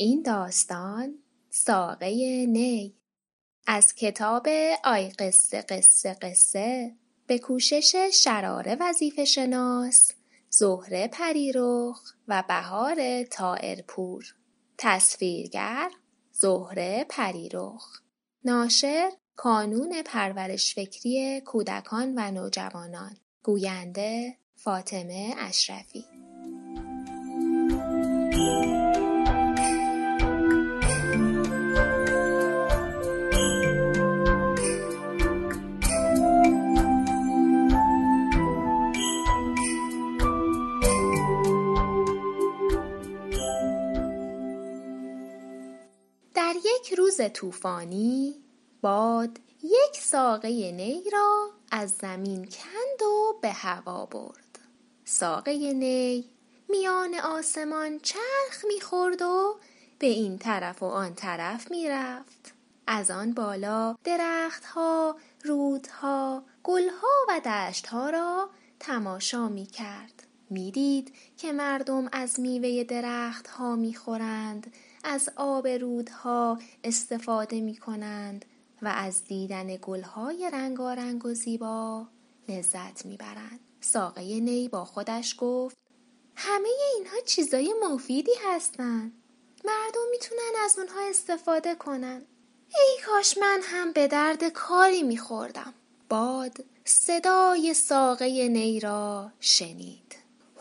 این داستان ساقه نی. از کتاب آی قصه قصه قصه به کوشش شراره وظیفه شناس زهره پریرخ و بهار تائرپور تصویرگر زهره پریرخ. ناشر کانون پرورش فکری کودکان و نوجوانان. گوینده فاطمه اشرفی. یک روز طوفانی باد یک ساقه نی را از زمین کند و به هوا برد. ساقه نی میان آسمان چرخ می‌خورد و به این طرف و آن طرف می‌رفت. از آن بالا درختها رودها گلها و دشتها را تماشا می‌کرد. می‌دید که مردم از میوه درختها می‌خورند از آب رودها استفاده می‌کنند و از دیدن گلهای رنگارنگ و زیبا لذت می‌برند. ساقه نی با خودش گفت همه اینها چیزای مفیدی هستند مردم می‌تونن از اونها استفاده کنن. ای کاش من هم به درد کاری میخوردم. باد صدای ساقه نی را شنید.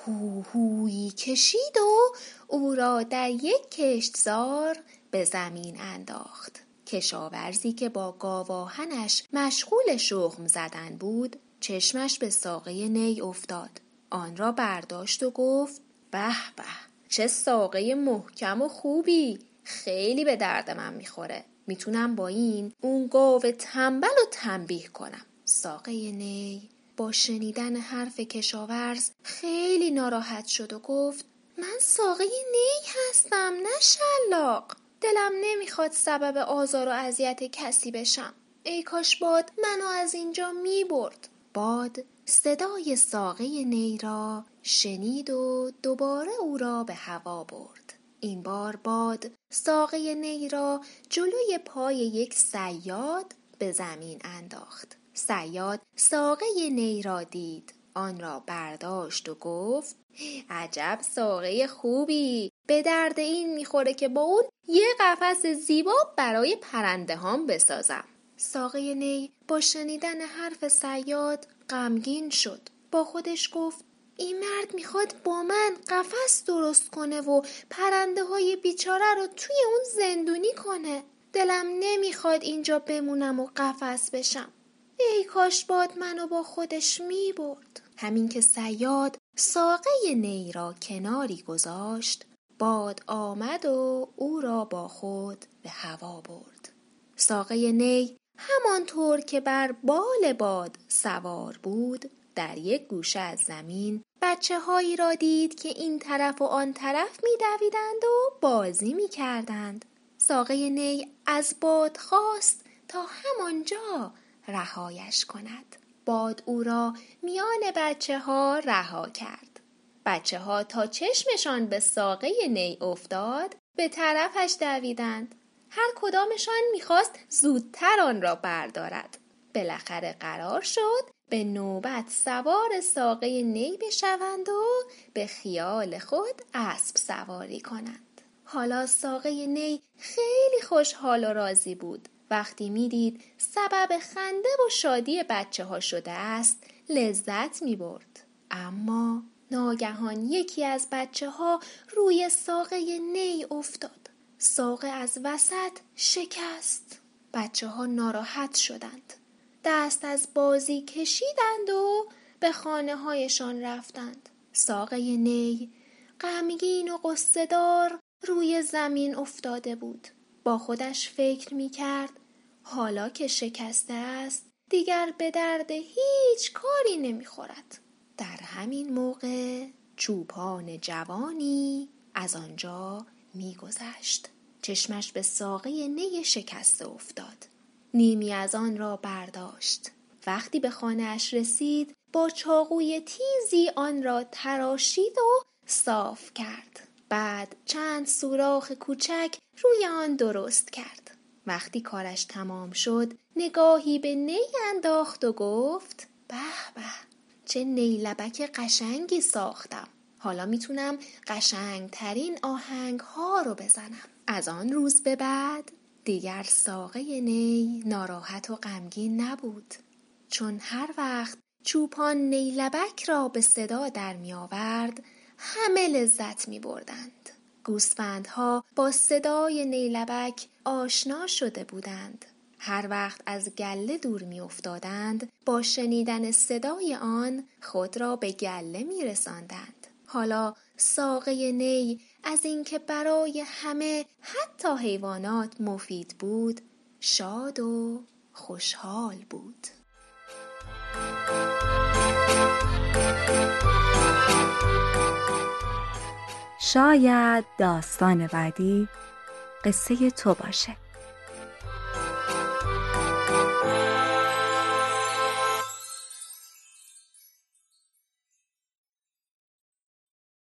هو هویی کشید و او را در یک کشتزار به زمین انداخت. کشاورزی که با گاواهنش مشغول شخم زدن بود چشمش به ساقه نی افتاد. آن را برداشت و گفت به به چه ساقه محکم و خوبی! خیلی به درد من می‌خوره. می‌تونم با این اون گاو تنبل و تنبیه کنم. ساقه نی با شنیدن حرف کشاورز خیلی ناراحت شد و گفت من ساقه نی هستم نه شلاق. دلم نمی‌خواد سبب آزار و اذیت کسی بشم. ای کاش باد منو از اینجا می‌برد. باد صدای ساقه نی را شنید و دوباره او را به هوا برد. این بار باد ساقه نی را جلوی پای یک سیاد به زمین انداخت. سیاد ساقه نی را دید. آن را برداشت و گفت عجب ساقه خوبی. به درد این می‌خوره که با اون یه قفس زیبا برای پرنده هام بسازم. ساقه نی با شنیدن حرف سیاد غمگین شد. با خودش گفت این مرد می‌خواد با من قفس درست کنه و پرنده های بیچاره رو توی اون زندونی کنه. دلم نمی‌خواد اینجا بمونم و قفس بشم. ای کاش باد منو با خودش می برد. همین که سیاد ساقه نی را کناری گذاشت باد آمد و او را با خود به هوا برد ساقه نی همانطور که بر بال باد سوار بود در یک گوشه از زمین بچه هایی را دید که این طرف و آن طرف می دویدند و بازی می کردند. ساقه نی از باد خواست تا همانجا رهایش کند. باد او را میان بچه ها رها کرد. بچه ها تا چشمشان به ساقه نی افتاد به طرفش دویدند. هر کدامشان می‌خواست زودتر آن را بردارد. بالاخره قرار شد به نوبت سوار ساقه نی بشوند و به خیال خود اسب سواری کنند. حالا ساقه نی خیلی خوشحال و راضی بود. وقتی می‌دید سبب خنده و شادی بچه ها شده است لذت می برد. اما ناگهان یکی از بچه ها روی ساقه نی افتاد. ساقه از وسط شکست بچه ها ناراحت شدند دست از بازی کشیدند و به خانه هایشان رفتند ساقه نی غمگین و قصدار روی زمین افتاده بود خودش فکر می کرد حالا که شکسته است دیگر به درد هیچ کاری نمی خورد. در همین موقع چوپان جوانی از آنجا میگذشت. چشمش به ساقه نی شکسته افتاد. نیمی از آن را برداشت. وقتی به خانهاش رسید با چاقوی تیزی آن را تراشید و صاف کرد. بعد چند سوراخ کوچک روی آن درست کرد. وقتی کارش تمام شد نگاهی به نی انداخت و گفت به به چه نیلبک قشنگی ساختم. حالا می‌تونم قشنگترین آهنگ ها رو بزنم. از آن روز به بعد دیگر ساقه نی ناراحت و غمگین نبود. چون هر وقت چوپان نیلبک را به صدا در می آورد همه لذت می بردند. گوسفندها با صدای نیلبک آشنا شده بودند. هر وقت از گله دور می افتادند با شنیدن صدای آن خود را به گله می رساندند. حالا ساقه نی از اینکه برای همه حتی حیوانات مفید بود شاد و خوشحال بود شاید داستان بعدی قصه تو باشه.